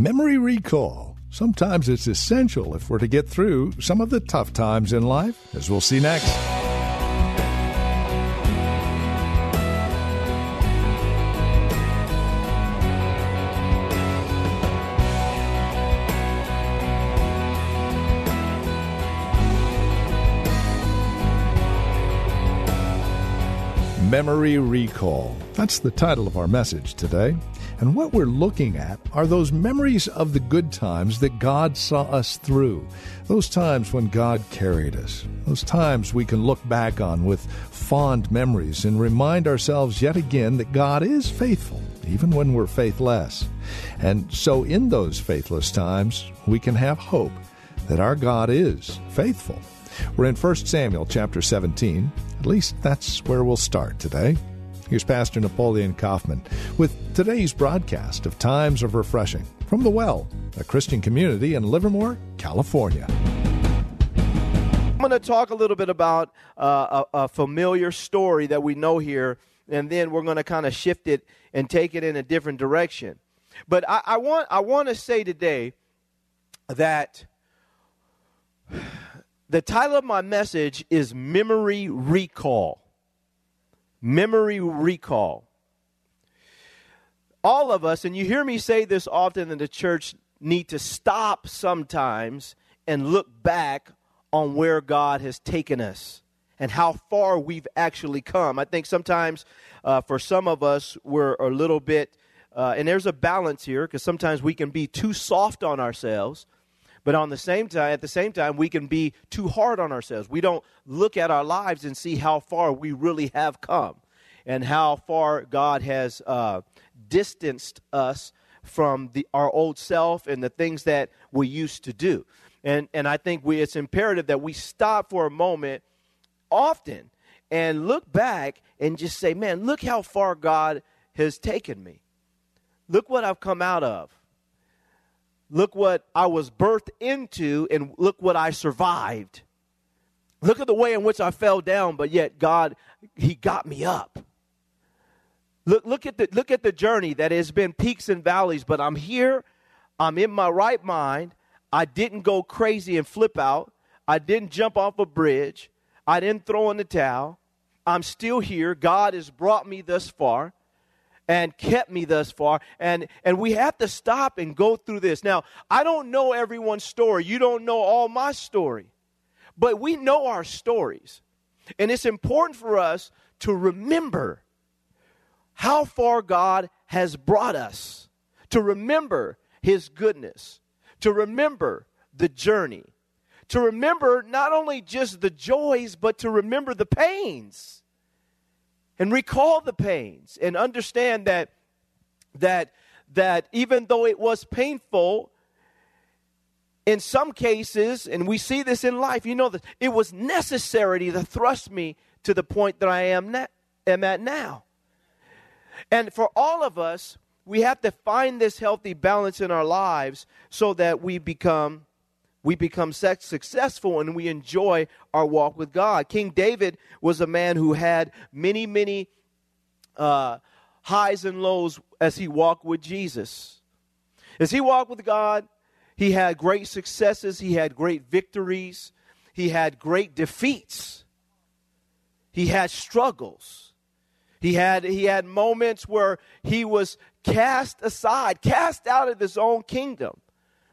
Memory recall. Sometimes it's essential if we're to get through some of the tough times in life, as we'll see next. Memory Recall. That's the title of our message today. And what we're looking at are those memories of the good times that God saw us through. Those times when God carried us. Those times we can look back on with fond memories and remind ourselves yet again that God is faithful, even when we're faithless. And so in those faithless times, we can have hope that our God is faithful. We're in 1 Samuel chapter 17. At least that's where we'll start today. Here's Pastor Napoleon Kaufman with today's broadcast of Times of Refreshing from The Well, a Christian community in Livermore, California. I'm going to talk a little bit about uh, a, a familiar story that we know here, and then we're going to kind of shift it and take it in a different direction. But I, I want I want to say today that the title of my message is Memory Recall. Memory Recall. All of us, and you hear me say this often in the church, need to stop sometimes and look back on where God has taken us and how far we've actually come. I think sometimes uh, for some of us, we're a little bit, uh, and there's a balance here because sometimes we can be too soft on ourselves but on the same time, at the same time, we can be too hard on ourselves. We don't look at our lives and see how far we really have come and how far God has uh, distanced us from the, our old self and the things that we used to do. And, and I think we, it's imperative that we stop for a moment often and look back and just say, man, look how far God has taken me. Look what I've come out of. Look what I was birthed into, and look what I survived. Look at the way in which I fell down, but yet God, He got me up. Look, look, at the, look at the journey that has been peaks and valleys, but I'm here. I'm in my right mind. I didn't go crazy and flip out. I didn't jump off a bridge. I didn't throw in the towel. I'm still here. God has brought me thus far and kept me thus far. And, and we have to stop and go through this. Now, I don't know everyone's story. You don't know all my story. But we know our stories. And it's important for us to remember how far God has brought us, to remember His goodness, to remember the journey, to remember not only just the joys, but to remember the pains and recall the pains and understand that that that even though it was painful in some cases and we see this in life you know that it was necessary to thrust me to the point that I am, na- am at now. And for all of us we have to find this healthy balance in our lives so that we become we become successful and we enjoy our walk with God. King David was a man who had many, many uh, highs and lows as he walked with Jesus. As he walked with God, he had great successes, he had great victories, he had great defeats, he had struggles. He had, he had moments where he was cast aside, cast out of his own kingdom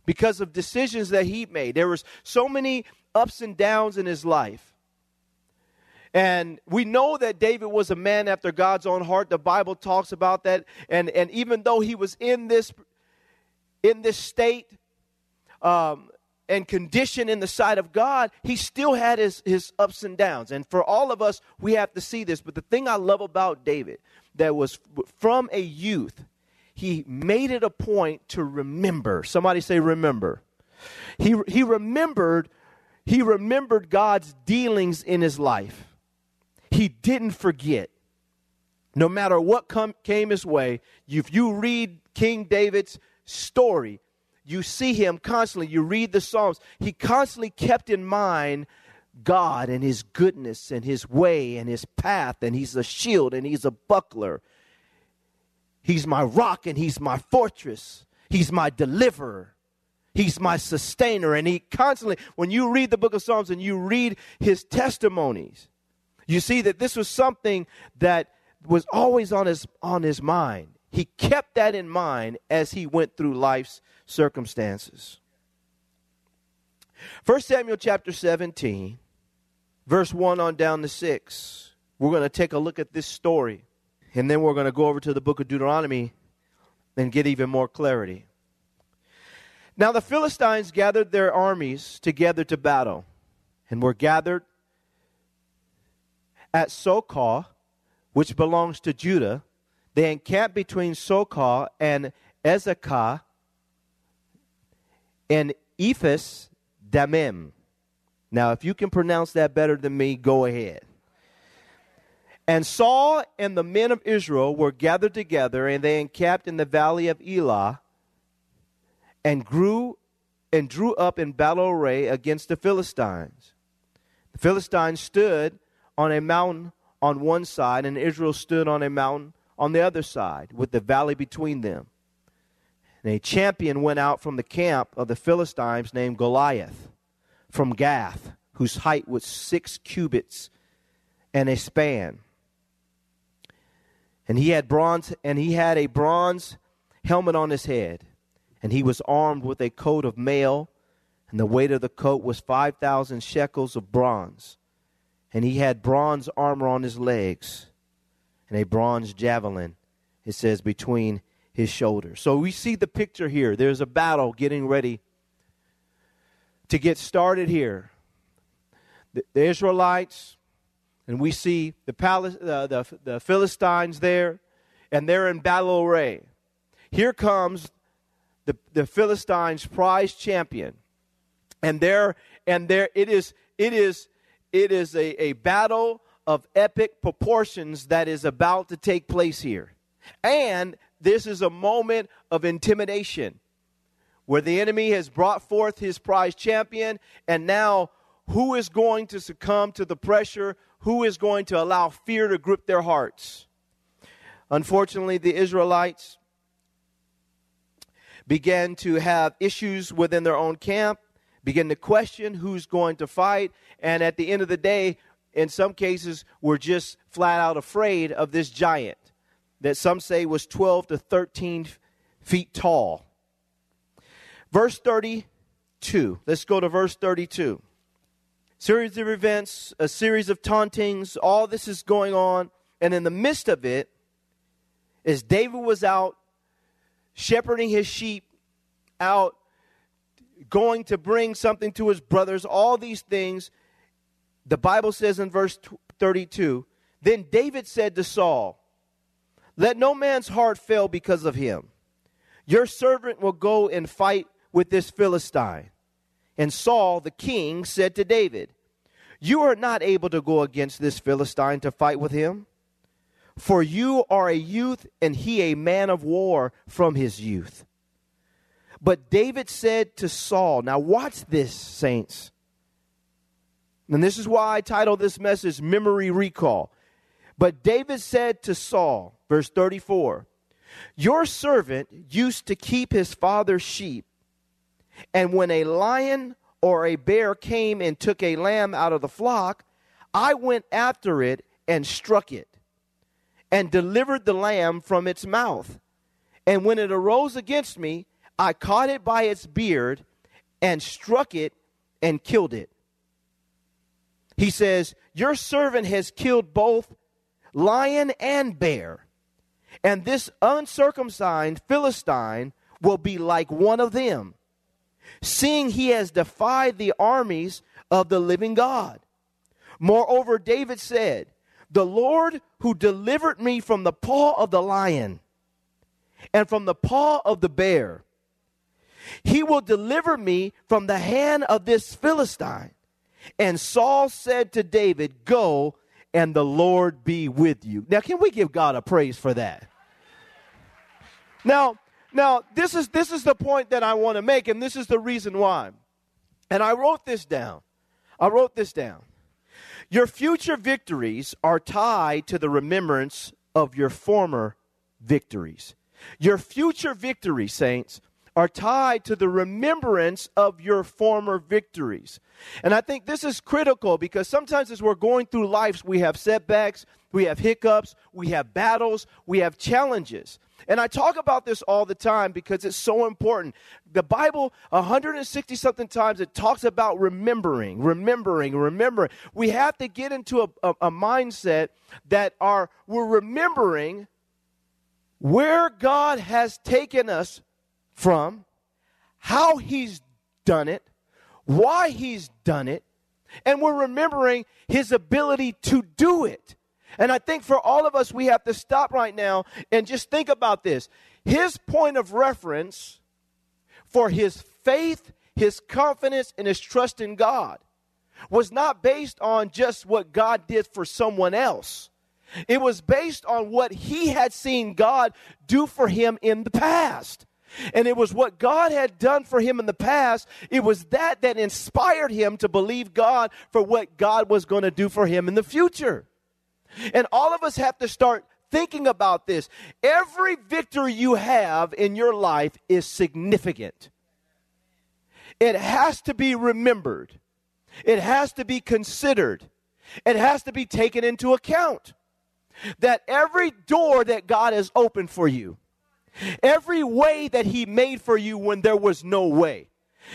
because of decisions that he made. There was so many ups and downs in his life. And we know that David was a man after God's own heart. The Bible talks about that. And, and even though he was in this, in this state um, and condition in the sight of God, he still had his, his ups and downs. And for all of us, we have to see this. But the thing I love about David, that was from a youth, he made it a point to remember. Somebody say, remember. He, he remembered he remembered God's dealings in his life. He didn't forget. No matter what come, came his way, if you read King David's story, you see him constantly. You read the Psalms. He constantly kept in mind God and his goodness and his way and his path, and he's a shield and he's a buckler. He's my rock and he's my fortress. He's my deliverer. He's my sustainer. And he constantly, when you read the book of Psalms and you read his testimonies, you see that this was something that was always on his, on his mind. He kept that in mind as he went through life's circumstances. 1 Samuel chapter 17, verse 1 on down to 6. We're going to take a look at this story, and then we're going to go over to the book of Deuteronomy and get even more clarity. Now the Philistines gathered their armies together to battle, and were gathered at Socoh, which belongs to Judah. They encamped between Socoh and Azekah and Ephes Dammim. Now, if you can pronounce that better than me, go ahead. And Saul and the men of Israel were gathered together, and they encamped in the valley of Elah and grew and drew up in battle array against the Philistines. The Philistines stood on a mountain on one side, and Israel stood on a mountain on the other side, with the valley between them. And a champion went out from the camp of the Philistines named Goliath from Gath, whose height was six cubits and a span. And he had bronze and he had a bronze helmet on his head and he was armed with a coat of mail, and the weight of the coat was 5,000 shekels of bronze. And he had bronze armor on his legs, and a bronze javelin, it says, between his shoulders. So we see the picture here. There's a battle getting ready to get started here. The, the Israelites, and we see the, Palis, uh, the, the Philistines there, and they're in battle array. Here comes the, the Philistines' prize champion. And there, and there it is, it is, it is a, a battle of epic proportions that is about to take place here. And this is a moment of intimidation where the enemy has brought forth his prize champion, and now who is going to succumb to the pressure? Who is going to allow fear to grip their hearts? Unfortunately, the Israelites began to have issues within their own camp, begin to question who's going to fight, and at the end of the day, in some cases, were just flat out afraid of this giant that some say was 12 to 13 feet tall. Verse 32. Let's go to verse 32. Series of events, a series of tauntings, all this is going on, and in the midst of it, as David was out shepherding his sheep out, going to bring something to his brothers, all these things. The Bible says in verse 32 Then David said to Saul, Let no man's heart fail because of him. Your servant will go and fight with this Philistine. And Saul, the king, said to David, You are not able to go against this Philistine to fight with him for you are a youth, and he a man of war from his youth. But David said to Saul, Now watch this, saints. And this is why I titled this message Memory Recall. But David said to Saul, verse 34, Your servant used to keep his father's sheep, and when a lion or a bear came and took a lamb out of the flock, I went after it and struck it and delivered the lamb from its mouth. And when it arose against me, I caught it by its beard and struck it and killed it. He says, Your servant has killed both lion and bear, and this uncircumcised Philistine will be like one of them, seeing he has defied the armies of the living God. Moreover, David said, the Lord who delivered me from the paw of the lion and from the paw of the bear. He will deliver me from the hand of this Philistine. And Saul said to David, Go, and the Lord be with you. Now, can we give God a praise for that? Now, now this is this is the point that I want to make, and this is the reason why. And I wrote this down. I wrote this down. Your future victories are tied to the remembrance of your former victories. Your future victories, saints, are tied to the remembrance of your former victories. And I think this is critical because sometimes as we're going through life, we have setbacks, we have hiccups, we have battles, we have challenges. And I talk about this all the time because it's so important. The Bible, 160 something times, it talks about remembering, remembering, remembering. We have to get into a, a, a mindset that are we're remembering where God has taken us from, how He's done it, why He's done it, and we're remembering His ability to do it. And I think for all of us, we have to stop right now and just think about this. His point of reference for his faith, his confidence, and his trust in God was not based on just what God did for someone else. It was based on what he had seen God do for him in the past. And it was what God had done for him in the past. It was that that inspired him to believe God for what God was going to do for him in the future. And all of us have to start thinking about this. Every victory you have in your life is significant. It has to be remembered. It has to be considered. It has to be taken into account. That every door that God has opened for you, Every way that He made for you when there was no way.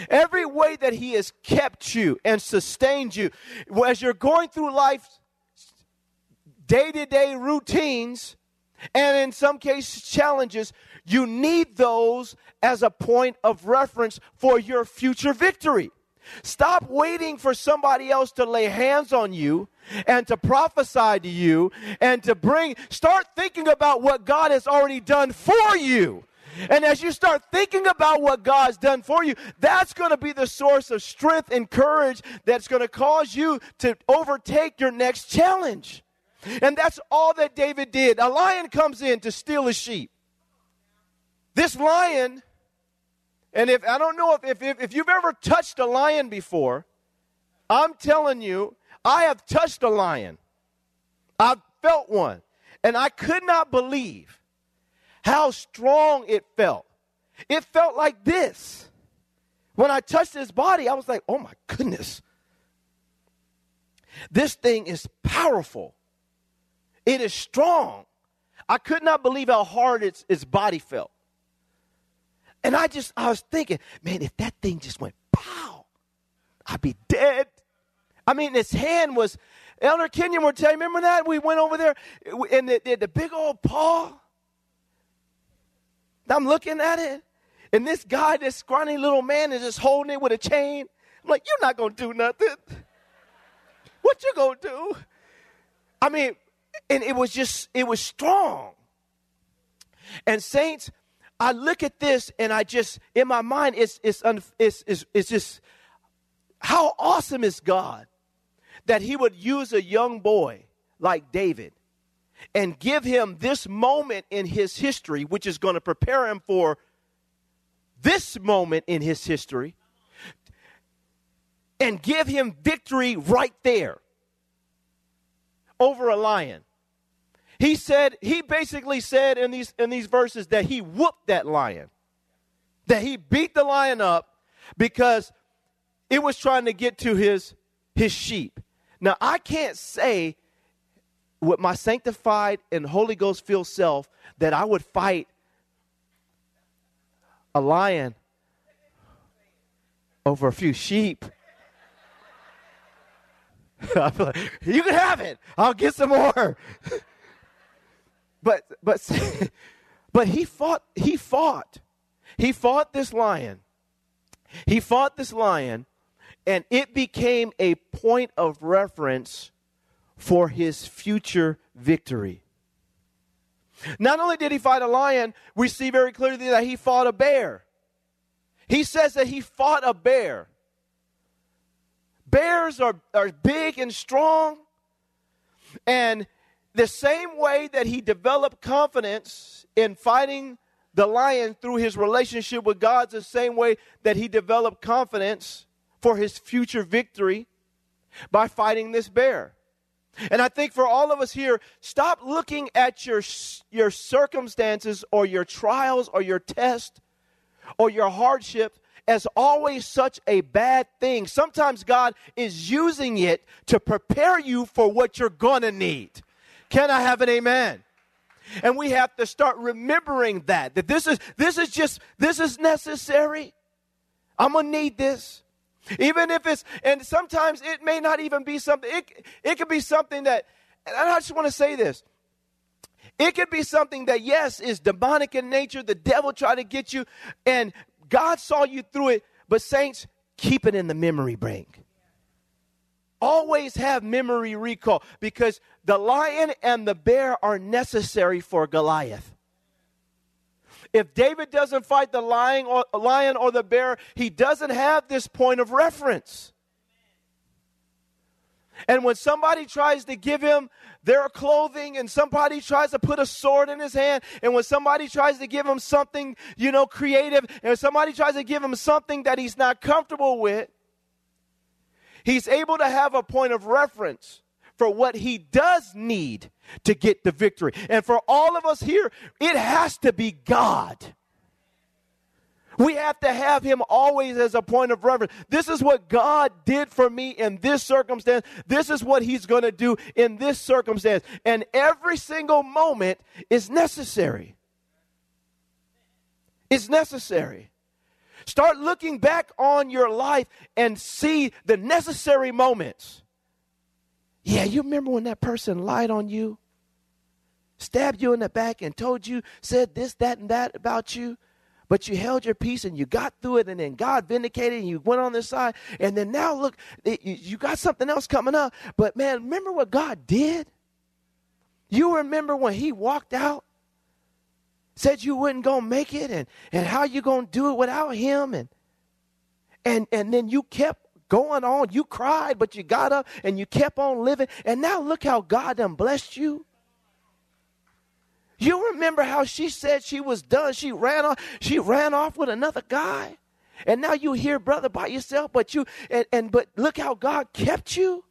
Every way that He has kept you and sustained you. As you're going through life's day to day routines, and in some cases challenges, you need those as a point of reference for your future victory. Stop waiting for somebody else to lay hands on you and to prophesy to you and to bring, start thinking about what God has already done for you. And as you start thinking about what God's done for you, that's going to be the source of strength and courage that's going to cause you to overtake your next challenge. And that's all that David did. A lion comes in to steal a sheep. This lion and if I don't know if, if, if you've ever touched a lion before, I'm telling you, I have touched a lion. I've felt one. And I could not believe how strong it felt. It felt like this. When I touched his body, I was like, oh my goodness. This thing is powerful. It is strong. I could not believe how hard its, its body felt. And I just, I was thinking, man, if that thing just went pow, I'd be dead. I mean, his hand was, Elder Kenyon would tell you, remember that? We went over there and the, the, the big old paw. I'm looking at it, and this guy, this scrawny little man, is just holding it with a chain. I'm like, you're not going to do nothing. What you going to do? I mean, and it was just, it was strong. And saints, I look at this and I just, in my mind, it's, it's, it's, it's, it's just, how awesome is God that He would use a young boy like David and give him this moment in his history, which is going to prepare him for this moment in his history, and give him victory right there over a lion. He said, he basically said in these, in these verses that he whooped that lion, that he beat the lion up because it was trying to get to his, his sheep. Now, I can't say with my sanctified and Holy Ghost filled self that I would fight a lion over a few sheep. like, you can have it. I'll get some more. But but but he fought he fought. He fought this lion. He fought this lion and it became a point of reference for his future victory. Not only did he fight a lion, we see very clearly that he fought a bear. He says that he fought a bear. Bears are, are big and strong. And the same way that he developed confidence in fighting the lion through his relationship with God, the same way that he developed confidence for his future victory by fighting this bear. And I think for all of us here, stop looking at your, your circumstances or your trials or your test or your hardship as always such a bad thing. Sometimes God is using it to prepare you for what you're going to need. Can I have an amen? And we have to start remembering that that this is this is just this is necessary. I'm going to need this. Even if it's, and sometimes it may not even be something, it, it could be something that, and I just want to say this. It could be something that, yes, is demonic in nature. The devil tried to get you, and God saw you through it. But, saints, keep it in the memory bank. Always have memory recall because the lion and the bear are necessary for Goliath. If David doesn't fight the lion or, lion or the bear, he doesn't have this point of reference. And when somebody tries to give him their clothing and somebody tries to put a sword in his hand and when somebody tries to give him something, you know, creative and somebody tries to give him something that he's not comfortable with, he's able to have a point of reference for what he does need to get the victory. And for all of us here, it has to be God. We have to have him always as a point of reference. This is what God did for me in this circumstance. This is what he's going to do in this circumstance. And every single moment is necessary. It's necessary. Start looking back on your life and see the necessary moments. Yeah, you remember when that person lied on you? Stabbed you in the back and told you, said this, that, and that about you? But you held your peace and you got through it and then God vindicated and you went on this side. And then now look you got something else coming up. But man remember what God did? You remember when he walked out? Said you wouldn't gonna make it and and how you gonna do it without him? And and and then you kept going on. You cried but you got up and you kept on living. And now look how God done blessed you you remember how she said she was done? She ran off, she ran off with another guy. And now you here, brother, by yourself, but you and, and but look how God kept you.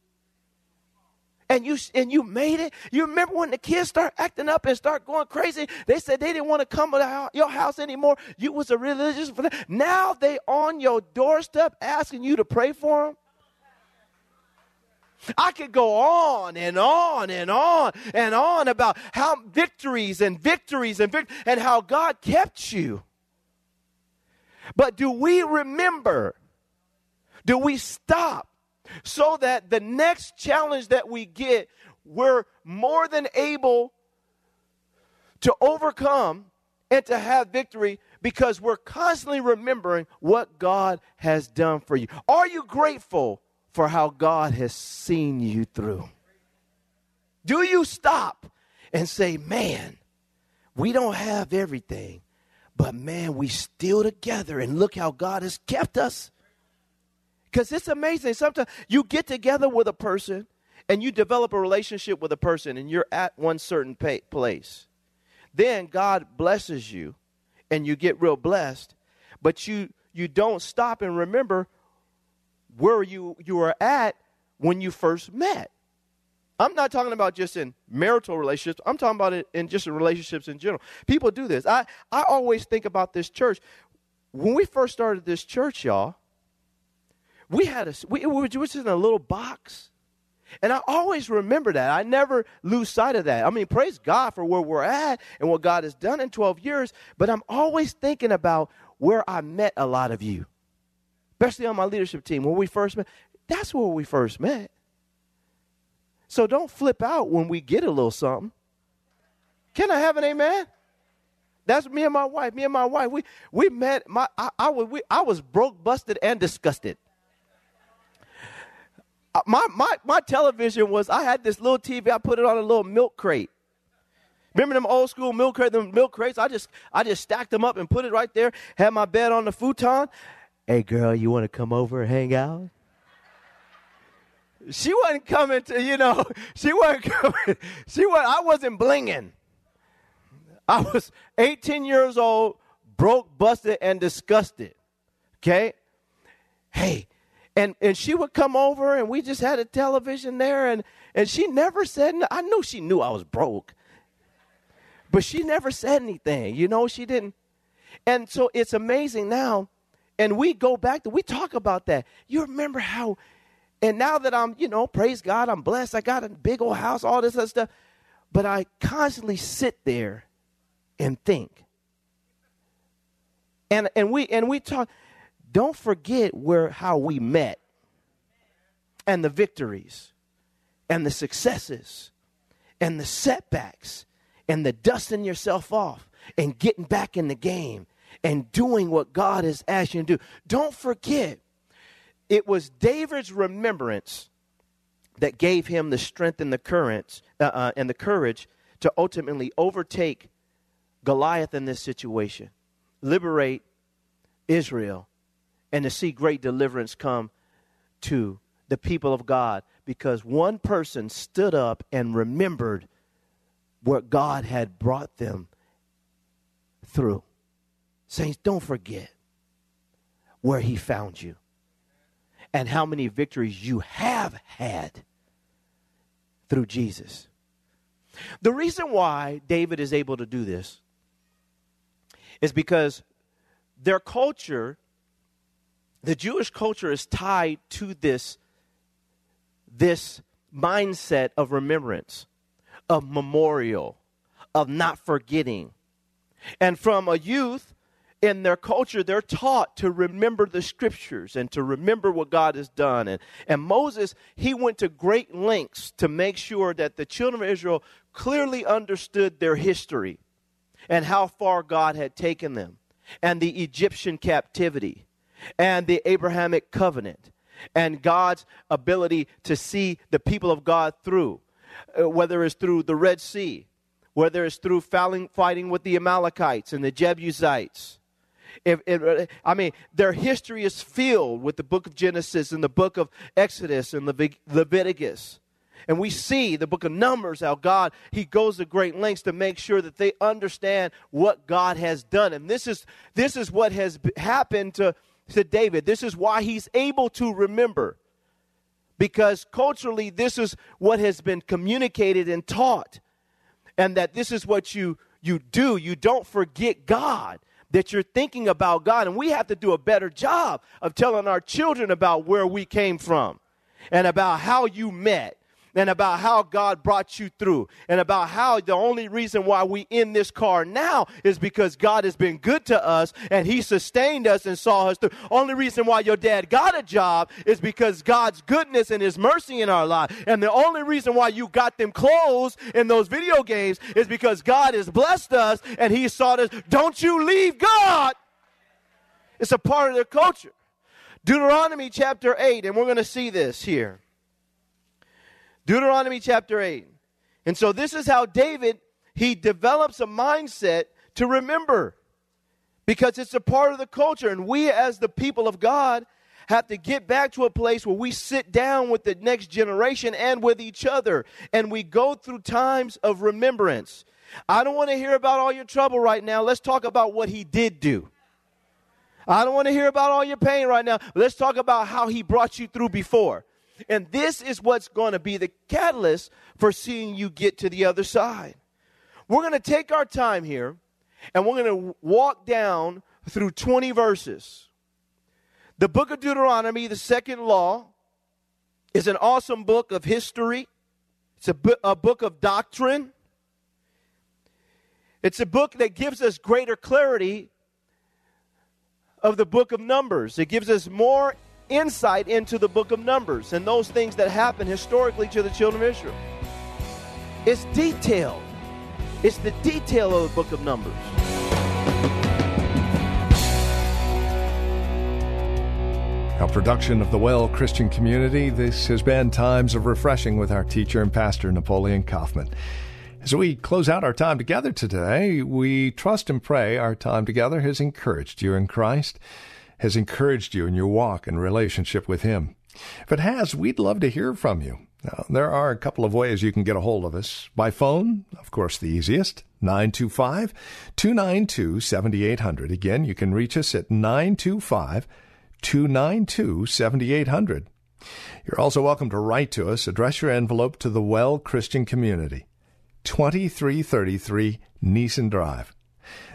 And you and you made it. You remember when the kids start acting up and start going crazy? They said they didn't want to come to your house anymore. You was a religious. Now they on your doorstep asking you to pray for them. I could go on and on and on and on about how victories and victories and vict- and how God kept you. But do we remember? Do we stop so that the next challenge that we get, we're more than able to overcome and to have victory because we're constantly remembering what God has done for you? Are you grateful for how God has seen you through? Do you stop and say, man, we don't have everything, but man, we still together and look how God has kept us? Because it's amazing. Sometimes you get together with a person and you develop a relationship with a person and you're at one certain place. Then God blesses you and you get real blessed, but you you don't stop and remember where you, you were at when you first met. I'm not talking about just in marital relationships. I'm talking about it in just in relationships in general. People do this. I, I always think about this church. When we first started this church, y'all, we had a we, we were just in a little box. And I always remember that. I never lose sight of that. I mean, praise God for where we're at and what God has done in 12 years, but I'm always thinking about where I met a lot of you especially on my leadership team when we first met. That's where we first met. So don't flip out when we get a little something. Can I have an amen? That's me and my wife. Me and my wife. We we met. My I, I was we, I was broke, busted, and disgusted. Uh, my my my television was. I had this little TV. I put it on a little milk crate. Remember them old school milk crates? Them milk crates. I just I just stacked them up and put it right there. Had my bed on the futon. Hey girl, you want to come over and hang out? She wasn't coming to you know. She wasn't coming. She was. I wasn't blinging. I was 18 years old, broke, busted, and disgusted. Okay. Hey, and and she would come over, and we just had a television there, and and she never said. I knew she knew I was broke. But she never said anything. You know, she didn't. And so it's amazing now. And we go back to, we talk about that. You remember how, and now that I'm, you know, praise God, I'm blessed. I got a big old house, all this other stuff. But I constantly sit there and think. And, and we and we talk don't forget where how we met and the victories and the successes and the setbacks and the dusting yourself off and getting back in the game and doing what God has asked you to do. Don't forget, it was David's remembrance that gave him the strength and the courage uh, uh, and the courage to ultimately overtake Goliath in this situation, liberate Israel, and to see great deliverance come to the people of God because one person stood up and remembered what God had brought them through. Saints, don't forget where He found you and how many victories you have had through Jesus. The reason why David is able to do this is because their culture, the Jewish culture, is tied to this, this mindset of remembrance of memorial, of not forgetting. And from a youth, in their culture, they're taught to remember the scriptures and to remember what God has done. And, and Moses, he went to great lengths to make sure that the children of Israel clearly understood their history and how far God had taken them, and the Egyptian captivity, and the Abrahamic covenant, and God's ability to see the people of God through. Uh, whether it's through the Red Sea, whether it's through fighting, fighting with the Amalekites and the Jebusites. If, if, I mean, their history is filled with the book of Genesis and the book of Exodus and Leviticus. And we see the book of Numbers how God, He goes to great lengths to make sure that they understand what God has done. And this is, this is what has happened to, to David. This is why he's able to remember because culturally this is what has been communicated and taught and that this is what you you do you don't forget god that you're thinking about god and we have to do a better job of telling our children about where we came from and about how you met and about how God brought you through and about how the only reason why we in this car now is because God has been good to us and he sustained us and saw us through. Only reason why your dad got a job is because God's goodness and his mercy in our life. And the only reason why you got them clothes in those video games is because God has blessed us and he saw us. Don't you leave God. It's a part of their culture. Deuteronomy chapter 8, and we're going to see this here. Deuteronomy chapter 8. And so this is how David he develops a mindset to remember because it's a part of the culture and we as the people of God have to get back to a place where we sit down with the next generation and with each other and we go through times of remembrance. I don't want to hear about all your trouble right now. Let's talk about what he did do. I don't want to hear about all your pain right now. Let's talk about how he brought you through before. And this is what's going to be the catalyst for seeing you get to the other side. We're going to take our time here and we're going to walk down through 20 verses. The book of Deuteronomy, the second law, is an awesome book of history, it's a, bu- a book of doctrine. It's a book that gives us greater clarity of the book of Numbers. It gives us more insight into the book of Numbers and those things that happened historically to the children of Israel. It's detailed, it's the detail of the book of Numbers. A production of the Well Christian Community, this has been Times of Refreshing with our teacher and pastor, Napoleon Kaufman. As we close out our time together today, we trust and pray our time together has encouraged you in Christ, has encouraged you in your walk and relationship with Him. If it has, we'd love to hear from you. Now, there are a couple of ways you can get a hold of us. By phone, of course, the easiest, 925 292 7800. Again, you can reach us at 925 292 7800. You're also welcome to write to us. Address your envelope to the Well Christian Community. 2333 Nissen Drive.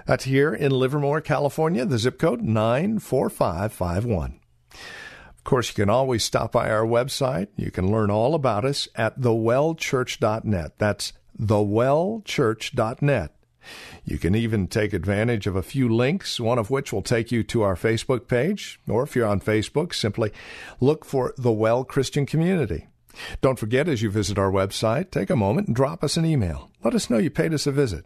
That's here in Livermore, California, the zip code 94551. Of course, you can always stop by our website. You can learn all about us at thewellchurch.net. That's thewellchurch.net. You can even take advantage of a few links, one of which will take you to our Facebook page, or if you're on Facebook, simply look for the Well Christian Community. Don't forget, as you visit our website, take a moment and drop us an email. Let us know you paid us a visit.